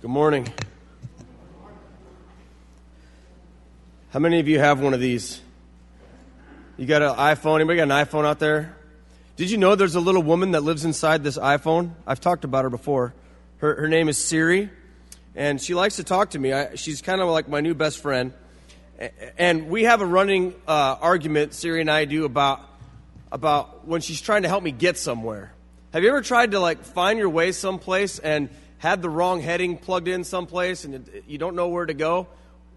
Good morning. How many of you have one of these? You got an iPhone? Anybody got an iPhone out there? Did you know there's a little woman that lives inside this iPhone? I've talked about her before. Her, her name is Siri, and she likes to talk to me. I, she's kind of like my new best friend. And we have a running uh, argument, Siri and I do, about, about when she's trying to help me get somewhere. Have you ever tried to like find your way someplace and had the wrong heading plugged in someplace and you don't know where to go?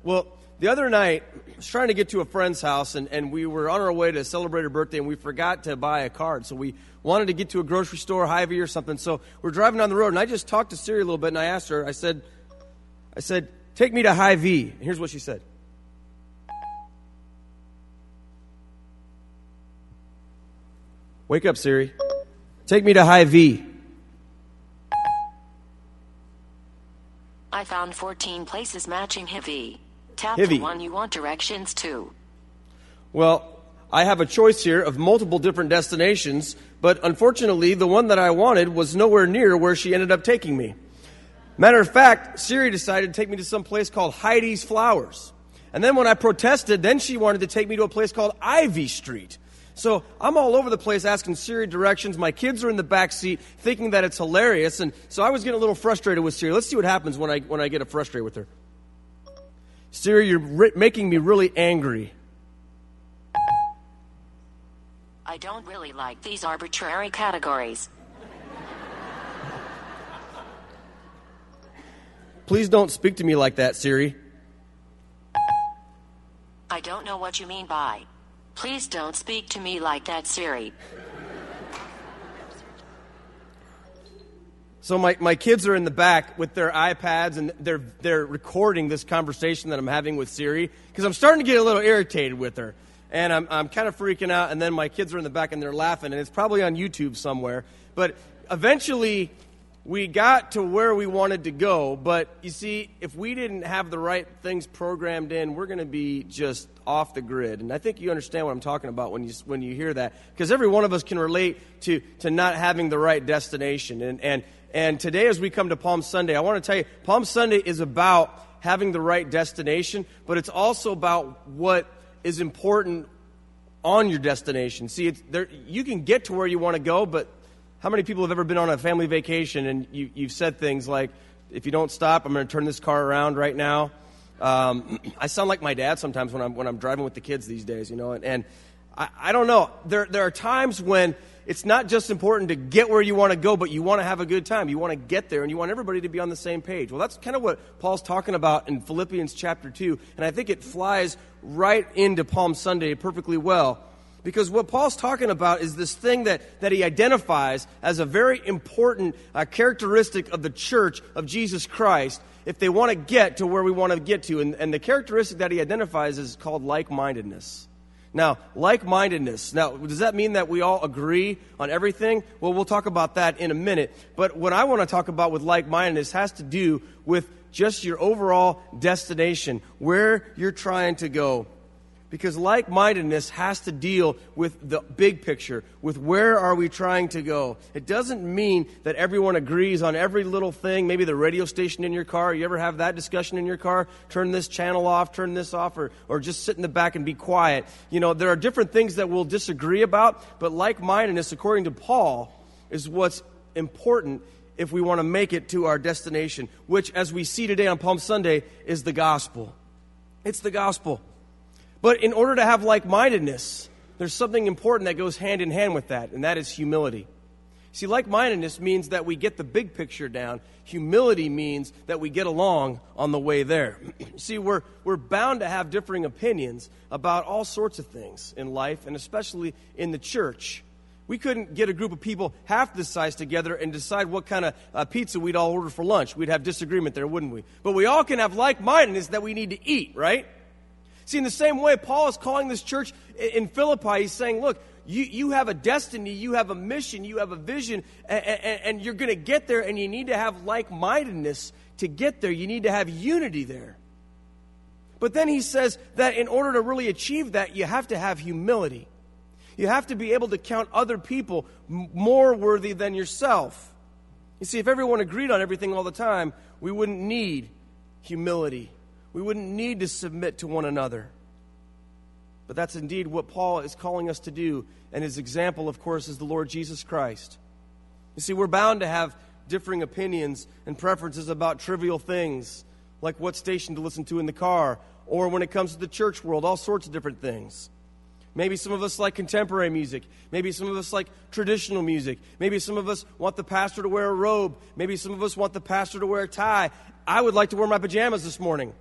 Well, the other night, I was trying to get to a friend's house, and, and we were on our way to celebrate her birthday, and we forgot to buy a card. So we wanted to get to a grocery store, Hy-Vee or something. So we're driving down the road, and I just talked to Siri a little bit, and I asked her, I said, I said, take me to Hy-Vee. And here's what she said. Wake up, Siri. Take me to Hy-Vee. I found 14 places matching Hy-Vee. Tap Hy-Vee. the one you want directions to. Well, I have a choice here of multiple different destinations, but unfortunately, the one that I wanted was nowhere near where she ended up taking me. Matter of fact, Siri decided to take me to some place called Heidi's Flowers. And then when I protested, then she wanted to take me to a place called Ivy Street. So I'm all over the place asking Siri directions. My kids are in the back seat thinking that it's hilarious. And so I was getting a little frustrated with Siri. Let's see what happens when I, when I get frustrated with her. Siri, you're ri- making me really angry. I don't really like these arbitrary categories. Please don't speak to me like that, Siri. I don't know what you mean by. Please don't speak to me like that, Siri. So my, my kids are in the back with their iPads and they're, they're recording this conversation that I'm having with Siri because I'm starting to get a little irritated with her. And I'm, I'm kind of freaking out. And then my kids are in the back and they're laughing. And it's probably on YouTube somewhere. But eventually we got to where we wanted to go. But you see, if we didn't have the right things programmed in, we're going to be just off the grid. And I think you understand what I'm talking about when you, when you hear that. Because every one of us can relate to, to not having the right destination. And, and, and today, as we come to Palm Sunday, I want to tell you Palm Sunday is about having the right destination, but it's also about what is important on your destination. See, it's, there, you can get to where you want to go, but how many people have ever been on a family vacation and you, you've said things like, if you don't stop, I'm going to turn this car around right now? Um, I sound like my dad sometimes when I'm, when I'm driving with the kids these days, you know, and, and I, I don't know. There, there are times when it's not just important to get where you want to go, but you want to have a good time. You want to get there, and you want everybody to be on the same page. Well, that's kind of what Paul's talking about in Philippians chapter 2, and I think it flies right into Palm Sunday perfectly well. Because what Paul's talking about is this thing that, that he identifies as a very important uh, characteristic of the church of Jesus Christ if they want to get to where we want to get to. And, and the characteristic that he identifies is called like mindedness. Now, like mindedness. Now, does that mean that we all agree on everything? Well, we'll talk about that in a minute. But what I want to talk about with like mindedness has to do with just your overall destination, where you're trying to go. Because like mindedness has to deal with the big picture, with where are we trying to go. It doesn't mean that everyone agrees on every little thing, maybe the radio station in your car. You ever have that discussion in your car? Turn this channel off, turn this off, or, or just sit in the back and be quiet. You know, there are different things that we'll disagree about, but like mindedness, according to Paul, is what's important if we want to make it to our destination, which, as we see today on Palm Sunday, is the gospel. It's the gospel. But in order to have like mindedness, there's something important that goes hand in hand with that, and that is humility. See, like mindedness means that we get the big picture down. Humility means that we get along on the way there. See, we're, we're bound to have differing opinions about all sorts of things in life, and especially in the church. We couldn't get a group of people half this size together and decide what kind of uh, pizza we'd all order for lunch. We'd have disagreement there, wouldn't we? But we all can have like mindedness that we need to eat, right? See, in the same way, Paul is calling this church in Philippi, he's saying, look, you, you have a destiny, you have a mission, you have a vision, and, and, and you're going to get there, and you need to have like mindedness to get there. You need to have unity there. But then he says that in order to really achieve that, you have to have humility. You have to be able to count other people more worthy than yourself. You see, if everyone agreed on everything all the time, we wouldn't need humility. We wouldn't need to submit to one another. But that's indeed what Paul is calling us to do. And his example, of course, is the Lord Jesus Christ. You see, we're bound to have differing opinions and preferences about trivial things, like what station to listen to in the car, or when it comes to the church world, all sorts of different things. Maybe some of us like contemporary music. Maybe some of us like traditional music. Maybe some of us want the pastor to wear a robe. Maybe some of us want the pastor to wear a tie. I would like to wear my pajamas this morning.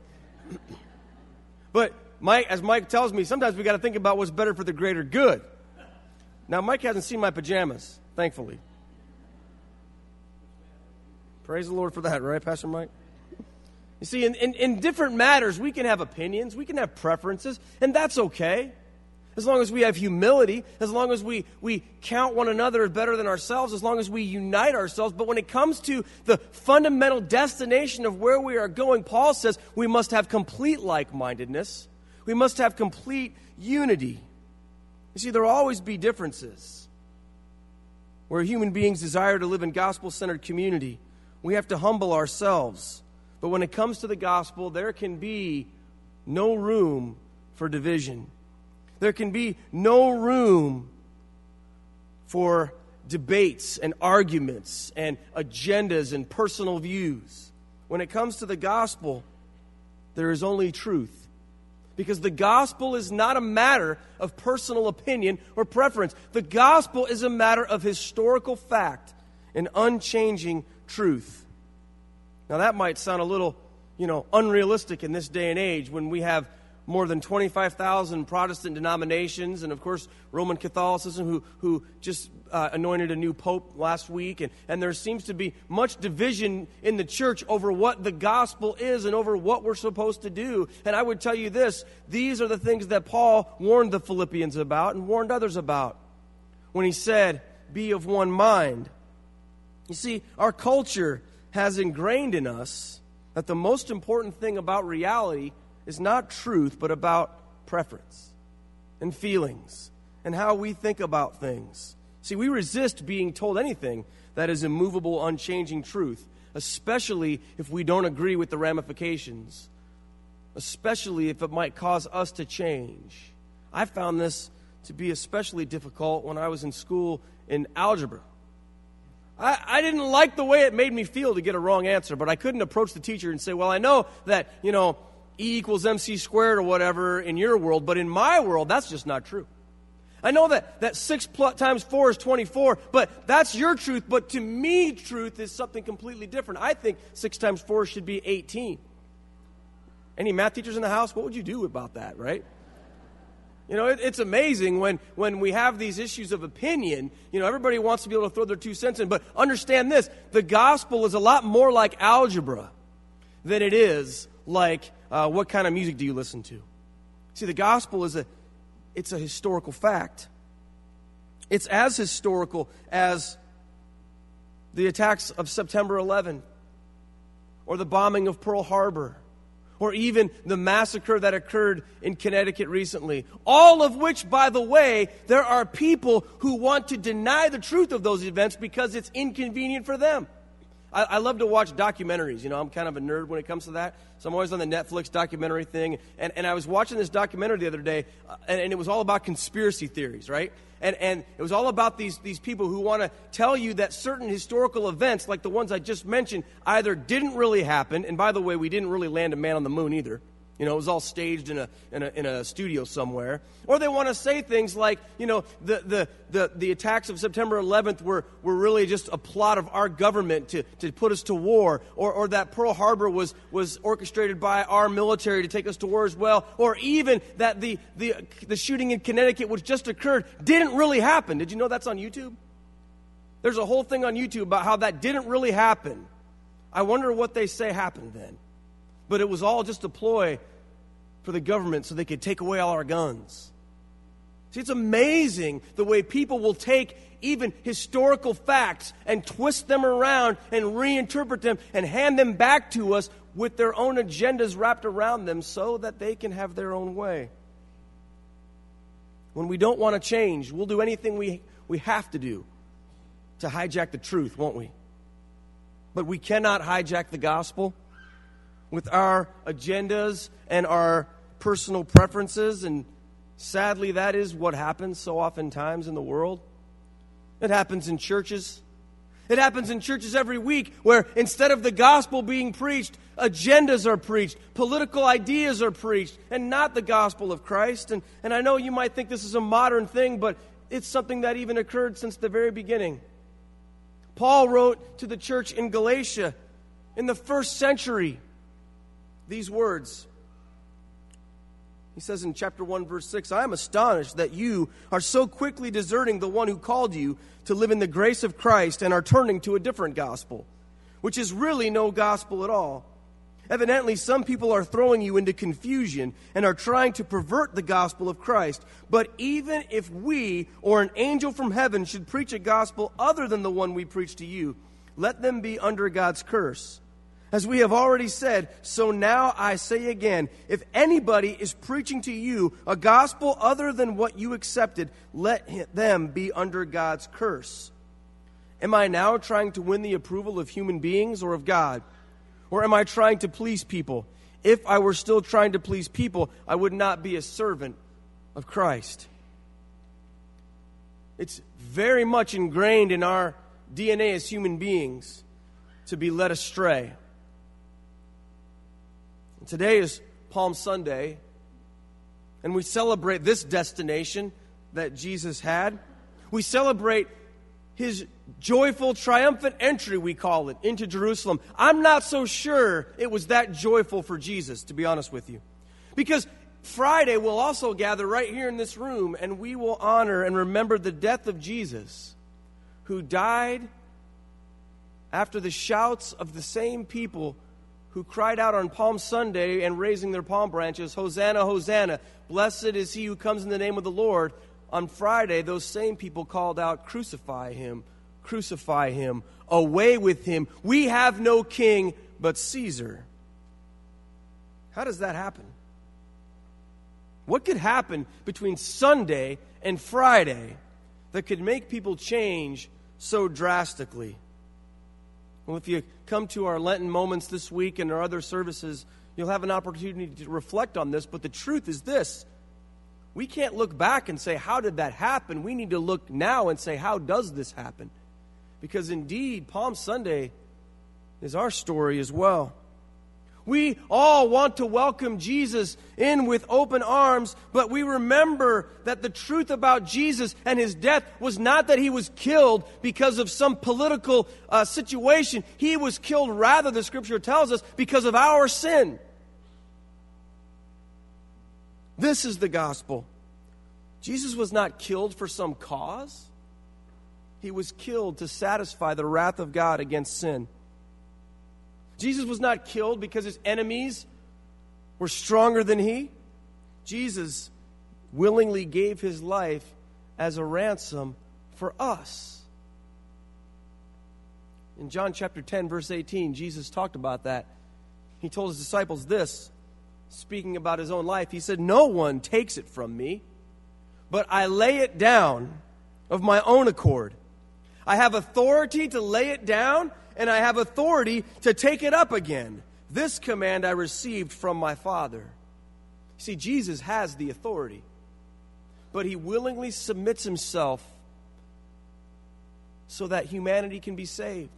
but Mike, as Mike tells me, sometimes we got to think about what's better for the greater good. Now, Mike hasn't seen my pajamas, thankfully. Praise the Lord for that, right, Pastor Mike? You see, in, in, in different matters, we can have opinions, we can have preferences, and that's okay. As long as we have humility, as long as we, we count one another as better than ourselves, as long as we unite ourselves. But when it comes to the fundamental destination of where we are going, Paul says we must have complete like mindedness. We must have complete unity. You see, there will always be differences. Where human beings desire to live in gospel centered community, we have to humble ourselves. But when it comes to the gospel, there can be no room for division. There can be no room for debates and arguments and agendas and personal views. When it comes to the gospel, there is only truth. Because the gospel is not a matter of personal opinion or preference. The gospel is a matter of historical fact and unchanging truth. Now, that might sound a little, you know, unrealistic in this day and age when we have more than 25,000 Protestant denominations, and of course, Roman Catholicism, who, who just uh, anointed a new pope last week. And, and there seems to be much division in the church over what the gospel is and over what we're supposed to do. And I would tell you this these are the things that Paul warned the Philippians about and warned others about when he said, Be of one mind. You see, our culture has ingrained in us that the most important thing about reality is not truth, but about preference and feelings and how we think about things. See, we resist being told anything that is immovable, unchanging truth, especially if we don't agree with the ramifications, especially if it might cause us to change. I found this to be especially difficult when I was in school in algebra. I, I, didn't like the way it made me feel to get a wrong answer, but I couldn't approach the teacher and say, Well, I know that, you know, E equals MC squared or whatever in your world, but in my world, that's just not true. I know that, that 6 plus, times 4 is 24, but that's your truth. But to me, truth is something completely different. I think 6 times 4 should be 18. Any math teachers in the house? What would you do about that, right? You know, it, it's amazing when, when we have these issues of opinion. You know, everybody wants to be able to throw their two cents in. But understand this the gospel is a lot more like algebra than it is like uh, what kind of music do you listen to? See, the gospel is a, it's a historical fact. It's as historical as the attacks of September 11 or the bombing of Pearl Harbor or even the massacre that occurred in Connecticut recently. All of which, by the way, there are people who want to deny the truth of those events because it's inconvenient for them. I, I, love to watch documentaries. You know, I'm kind of a nerd when it comes to that. So I'm always on the Netflix documentary thing. And, and I was watching this documentary the other day, uh, and, and, it was all about conspiracy theories, right? And, and it was all about these, these people who want to tell you that certain historical events, like the ones I just mentioned, either didn't really happen. And by the way, we didn't really land a man on the moon either. You know, it was all staged in a, in a, in a studio somewhere. Or they want to say things like, you know, the, the, the, the attacks of September 11th were, were really just a plot of our government to, to put us to war. Or, or that Pearl Harbor was, was orchestrated by our military to take us to war as well. Or even that the, the, the shooting in Connecticut, which just occurred, didn't really happen. Did you know that's on YouTube? There's a whole thing on YouTube about how that didn't really happen. I wonder what they say happened then. But it was all just a ploy for the government so they could take away all our guns. See, it's amazing the way people will take even historical facts and twist them around and reinterpret them and hand them back to us with their own agendas wrapped around them so that they can have their own way. When we don't want to change, we'll do anything we, we have to do to hijack the truth, won't we? But we cannot hijack the gospel with our agendas and our personal preferences. And sadly, that is what happens so oftentimes in the world. It happens in churches. It happens in churches every week where instead of the gospel being preached, agendas are preached, political ideas are preached, and not the gospel of Christ. And, and I know you might think this is a modern thing, but it's something that even occurred since the very beginning. Paul wrote to the church in Galatia in the first century these words. He says in chapter 1, verse 6 I am astonished that you are so quickly deserting the one who called you to live in the grace of Christ and are turning to a different gospel, which is really no gospel at all. Evidently, some people are throwing you into confusion and are trying to pervert the gospel of Christ. But even if we or an angel from heaven should preach a gospel other than the one we preach to you, let them be under God's curse. As we have already said, so now I say again if anybody is preaching to you a gospel other than what you accepted, let them be under God's curse. Am I now trying to win the approval of human beings or of God? Or am I trying to please people? If I were still trying to please people, I would not be a servant of Christ. It's very much ingrained in our DNA as human beings to be led astray. Today is Palm Sunday, and we celebrate this destination that Jesus had. We celebrate his joyful, triumphant entry, we call it, into Jerusalem. I'm not so sure it was that joyful for Jesus, to be honest with you. Because Friday we'll also gather right here in this room and we will honor and remember the death of Jesus, who died after the shouts of the same people who cried out on Palm Sunday and raising their palm branches, Hosanna, Hosanna, blessed is he who comes in the name of the Lord. On Friday, those same people called out, Crucify him, crucify him, away with him. We have no king but Caesar. How does that happen? What could happen between Sunday and Friday that could make people change so drastically? Well, if you come to our Lenten moments this week and our other services, you'll have an opportunity to reflect on this. But the truth is this we can't look back and say, How did that happen? We need to look now and say, How does this happen? Because indeed, Palm Sunday is our story as well. We all want to welcome Jesus in with open arms, but we remember that the truth about Jesus and his death was not that he was killed because of some political uh, situation. He was killed, rather, the scripture tells us, because of our sin. This is the gospel. Jesus was not killed for some cause, he was killed to satisfy the wrath of God against sin. Jesus was not killed because his enemies were stronger than he. Jesus willingly gave his life as a ransom for us. In John chapter 10, verse 18, Jesus talked about that. He told his disciples this, speaking about his own life. He said, No one takes it from me, but I lay it down of my own accord. I have authority to lay it down, and I have authority to take it up again. This command I received from my Father. See, Jesus has the authority, but he willingly submits himself so that humanity can be saved,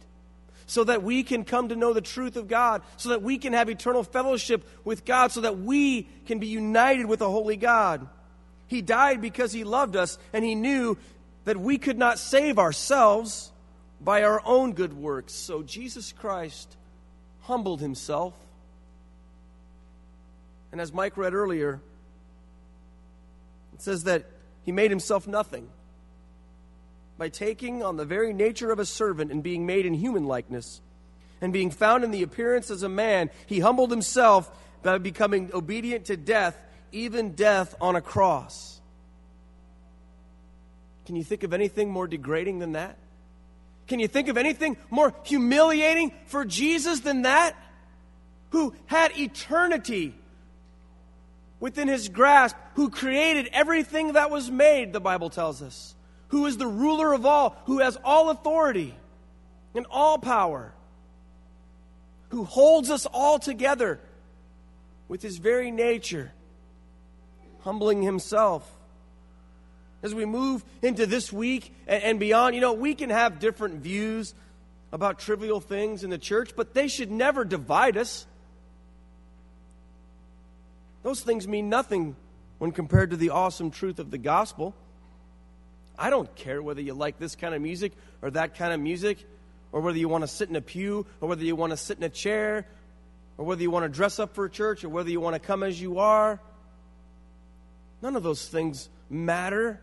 so that we can come to know the truth of God, so that we can have eternal fellowship with God, so that we can be united with the Holy God. He died because he loved us, and he knew that we could not save ourselves by our own good works. So Jesus Christ humbled himself. And as Mike read earlier, it says that he made himself nothing by taking on the very nature of a servant and being made in human likeness. And being found in the appearance as a man, he humbled himself by becoming obedient to death, even death on a cross. Can you think of anything more degrading than that? Can you think of anything more humiliating for Jesus than that? Who had eternity within his grasp, who created everything that was made, the Bible tells us, who is the ruler of all, who has all authority and all power. who holds us all together with his very nature, humbling himself. As we move into this week and beyond, you know, we can have different views about trivial things in the church, but they should never divide us. Those things mean nothing when compared to the awesome truth of the gospel. I don't care whether you like this kind of music or that kind of music, or whether you want to sit in a pew, or whether you want to sit in a chair, or whether you want to dress up for church, or whether you want to come as you are. None of those things matter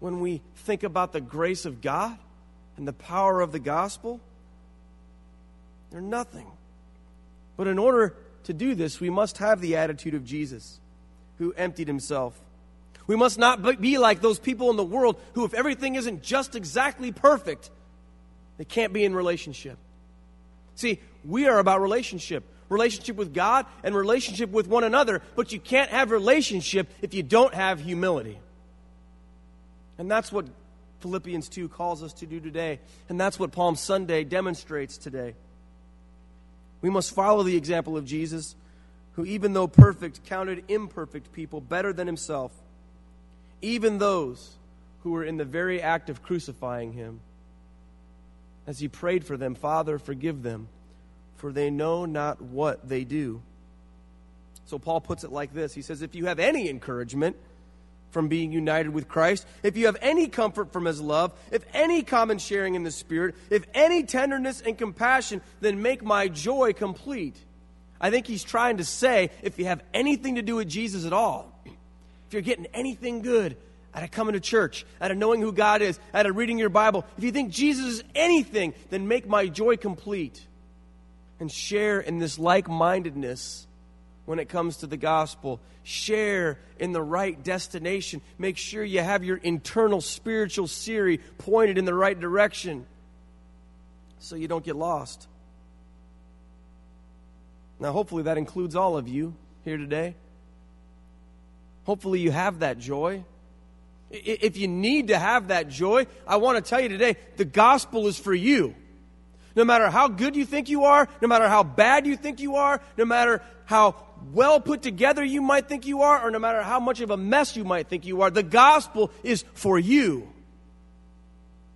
when we think about the grace of God and the power of the gospel. They're nothing. But in order to do this, we must have the attitude of Jesus, who emptied himself. We must not be like those people in the world who, if everything isn't just exactly perfect, they can't be in relationship. See, we are about relationship relationship with God and relationship with one another, but you can't have relationship if you don't have humility. And that's what Philippians 2 calls us to do today. And that's what Palm Sunday demonstrates today. We must follow the example of Jesus, who, even though perfect, counted imperfect people better than himself, even those who were in the very act of crucifying him. As he prayed for them, Father, forgive them, for they know not what they do. So Paul puts it like this He says, If you have any encouragement, from being united with Christ, if you have any comfort from His love, if any common sharing in the Spirit, if any tenderness and compassion, then make my joy complete. I think he's trying to say if you have anything to do with Jesus at all, if you're getting anything good out of coming to church, out of knowing who God is, out of reading your Bible, if you think Jesus is anything, then make my joy complete and share in this like mindedness when it comes to the gospel. Share in the right destination. Make sure you have your internal spiritual Siri pointed in the right direction so you don't get lost. Now, hopefully, that includes all of you here today. Hopefully, you have that joy. If you need to have that joy, I want to tell you today the gospel is for you. No matter how good you think you are, no matter how bad you think you are, no matter how well put together you might think you are, or no matter how much of a mess you might think you are, the gospel is for you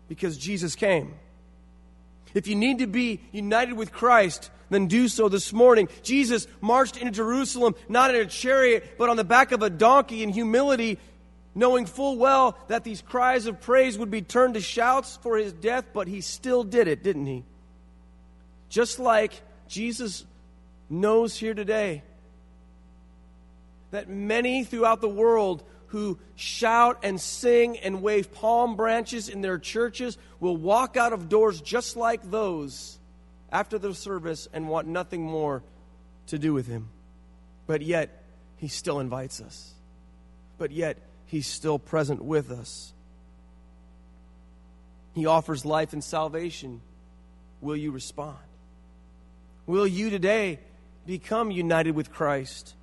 because Jesus came. If you need to be united with Christ, then do so this morning. Jesus marched into Jerusalem not in a chariot, but on the back of a donkey in humility, knowing full well that these cries of praise would be turned to shouts for his death, but he still did it, didn't he? Just like Jesus knows here today that many throughout the world who shout and sing and wave palm branches in their churches will walk out of doors just like those after the service and want nothing more to do with him. But yet, he still invites us. But yet, he's still present with us. He offers life and salvation. Will you respond? Will you today become united with Christ?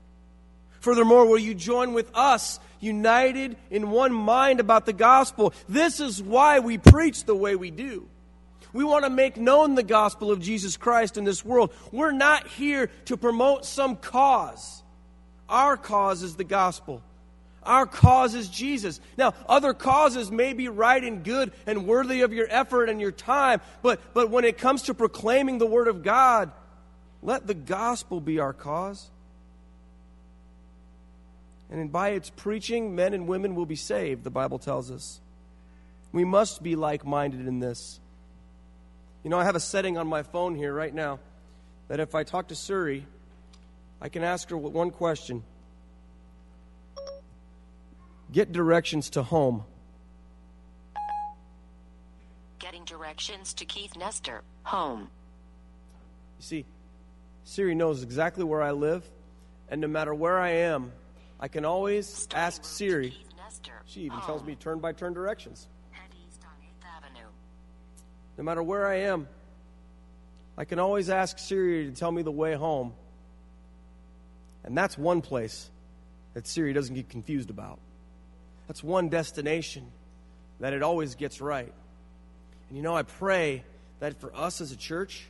Furthermore, will you join with us, united in one mind about the gospel? This is why we preach the way we do. We want to make known the gospel of Jesus Christ in this world. We're not here to promote some cause. Our cause is the gospel. Our cause is Jesus. Now, other causes may be right and good and worthy of your effort and your time, but, but when it comes to proclaiming the Word of God, let the gospel be our cause. And by its preaching, men and women will be saved, the Bible tells us. We must be like minded in this. You know, I have a setting on my phone here right now that if I talk to Siri, I can ask her one question Get directions to home. Getting directions to Keith Nestor, home. You see, Siri knows exactly where I live, and no matter where I am, I can always ask Siri. She even tells me turn by turn directions. No matter where I am, I can always ask Siri to tell me the way home. And that's one place that Siri doesn't get confused about. That's one destination that it always gets right. And you know, I pray that for us as a church,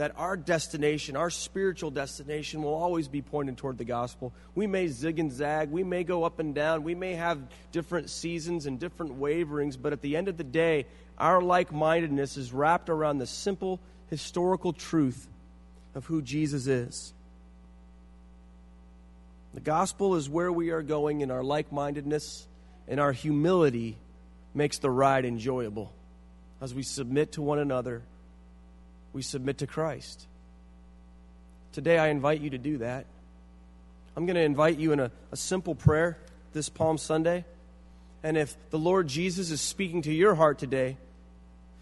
that our destination, our spiritual destination, will always be pointed toward the gospel. We may zig and zag, we may go up and down, we may have different seasons and different waverings, but at the end of the day, our like mindedness is wrapped around the simple historical truth of who Jesus is. The gospel is where we are going, and our like mindedness and our humility makes the ride enjoyable as we submit to one another we submit to Christ. Today, I invite you to do that. I'm going to invite you in a, a simple prayer this Palm Sunday. And if the Lord Jesus is speaking to your heart today,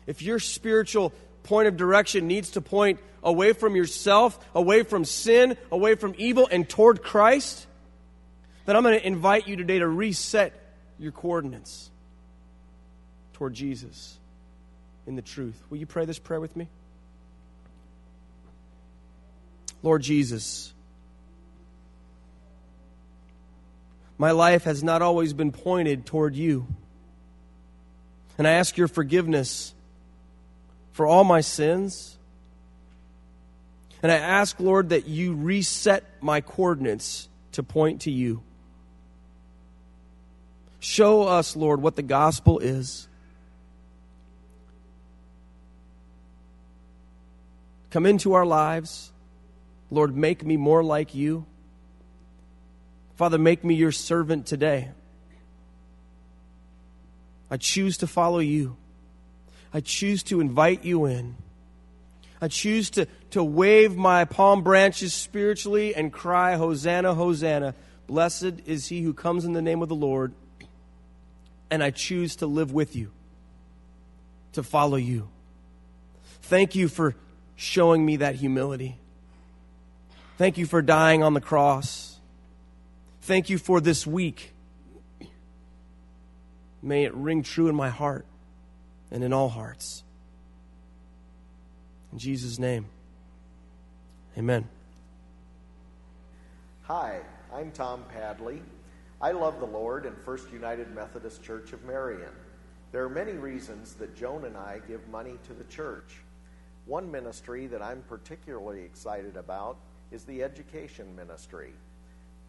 if your spiritual point of direction needs to point away from yourself, away from sin, away from evil, and toward Christ, then I'm going to invite you today to reset your coordinates toward Jesus in the truth. Will you pray this prayer with me? Lord Jesus, my life has not always been pointed toward you. And I ask your forgiveness for all my sins. And I ask, Lord, that you reset my coordinates to point to you. Show us, Lord, what the gospel is. Come into our lives. Lord, make me more like you. Father, make me your servant today. I choose to follow you. I choose to invite you in. I choose to, to wave my palm branches spiritually and cry, Hosanna, Hosanna. Blessed is he who comes in the name of the Lord. And I choose to live with you, to follow you. Thank you for showing me that humility. Thank you for dying on the cross. Thank you for this week. May it ring true in my heart and in all hearts. In Jesus' name, amen. Hi, I'm Tom Padley. I love the Lord and First United Methodist Church of Marion. There are many reasons that Joan and I give money to the church. One ministry that I'm particularly excited about is the education ministry.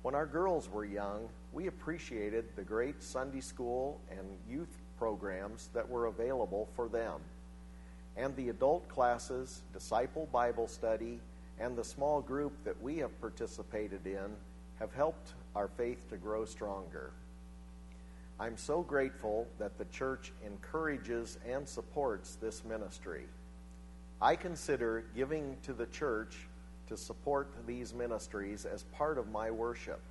When our girls were young, we appreciated the great Sunday school and youth programs that were available for them. And the adult classes, disciple Bible study, and the small group that we have participated in have helped our faith to grow stronger. I'm so grateful that the church encourages and supports this ministry. I consider giving to the church to support these ministries as part of my worship.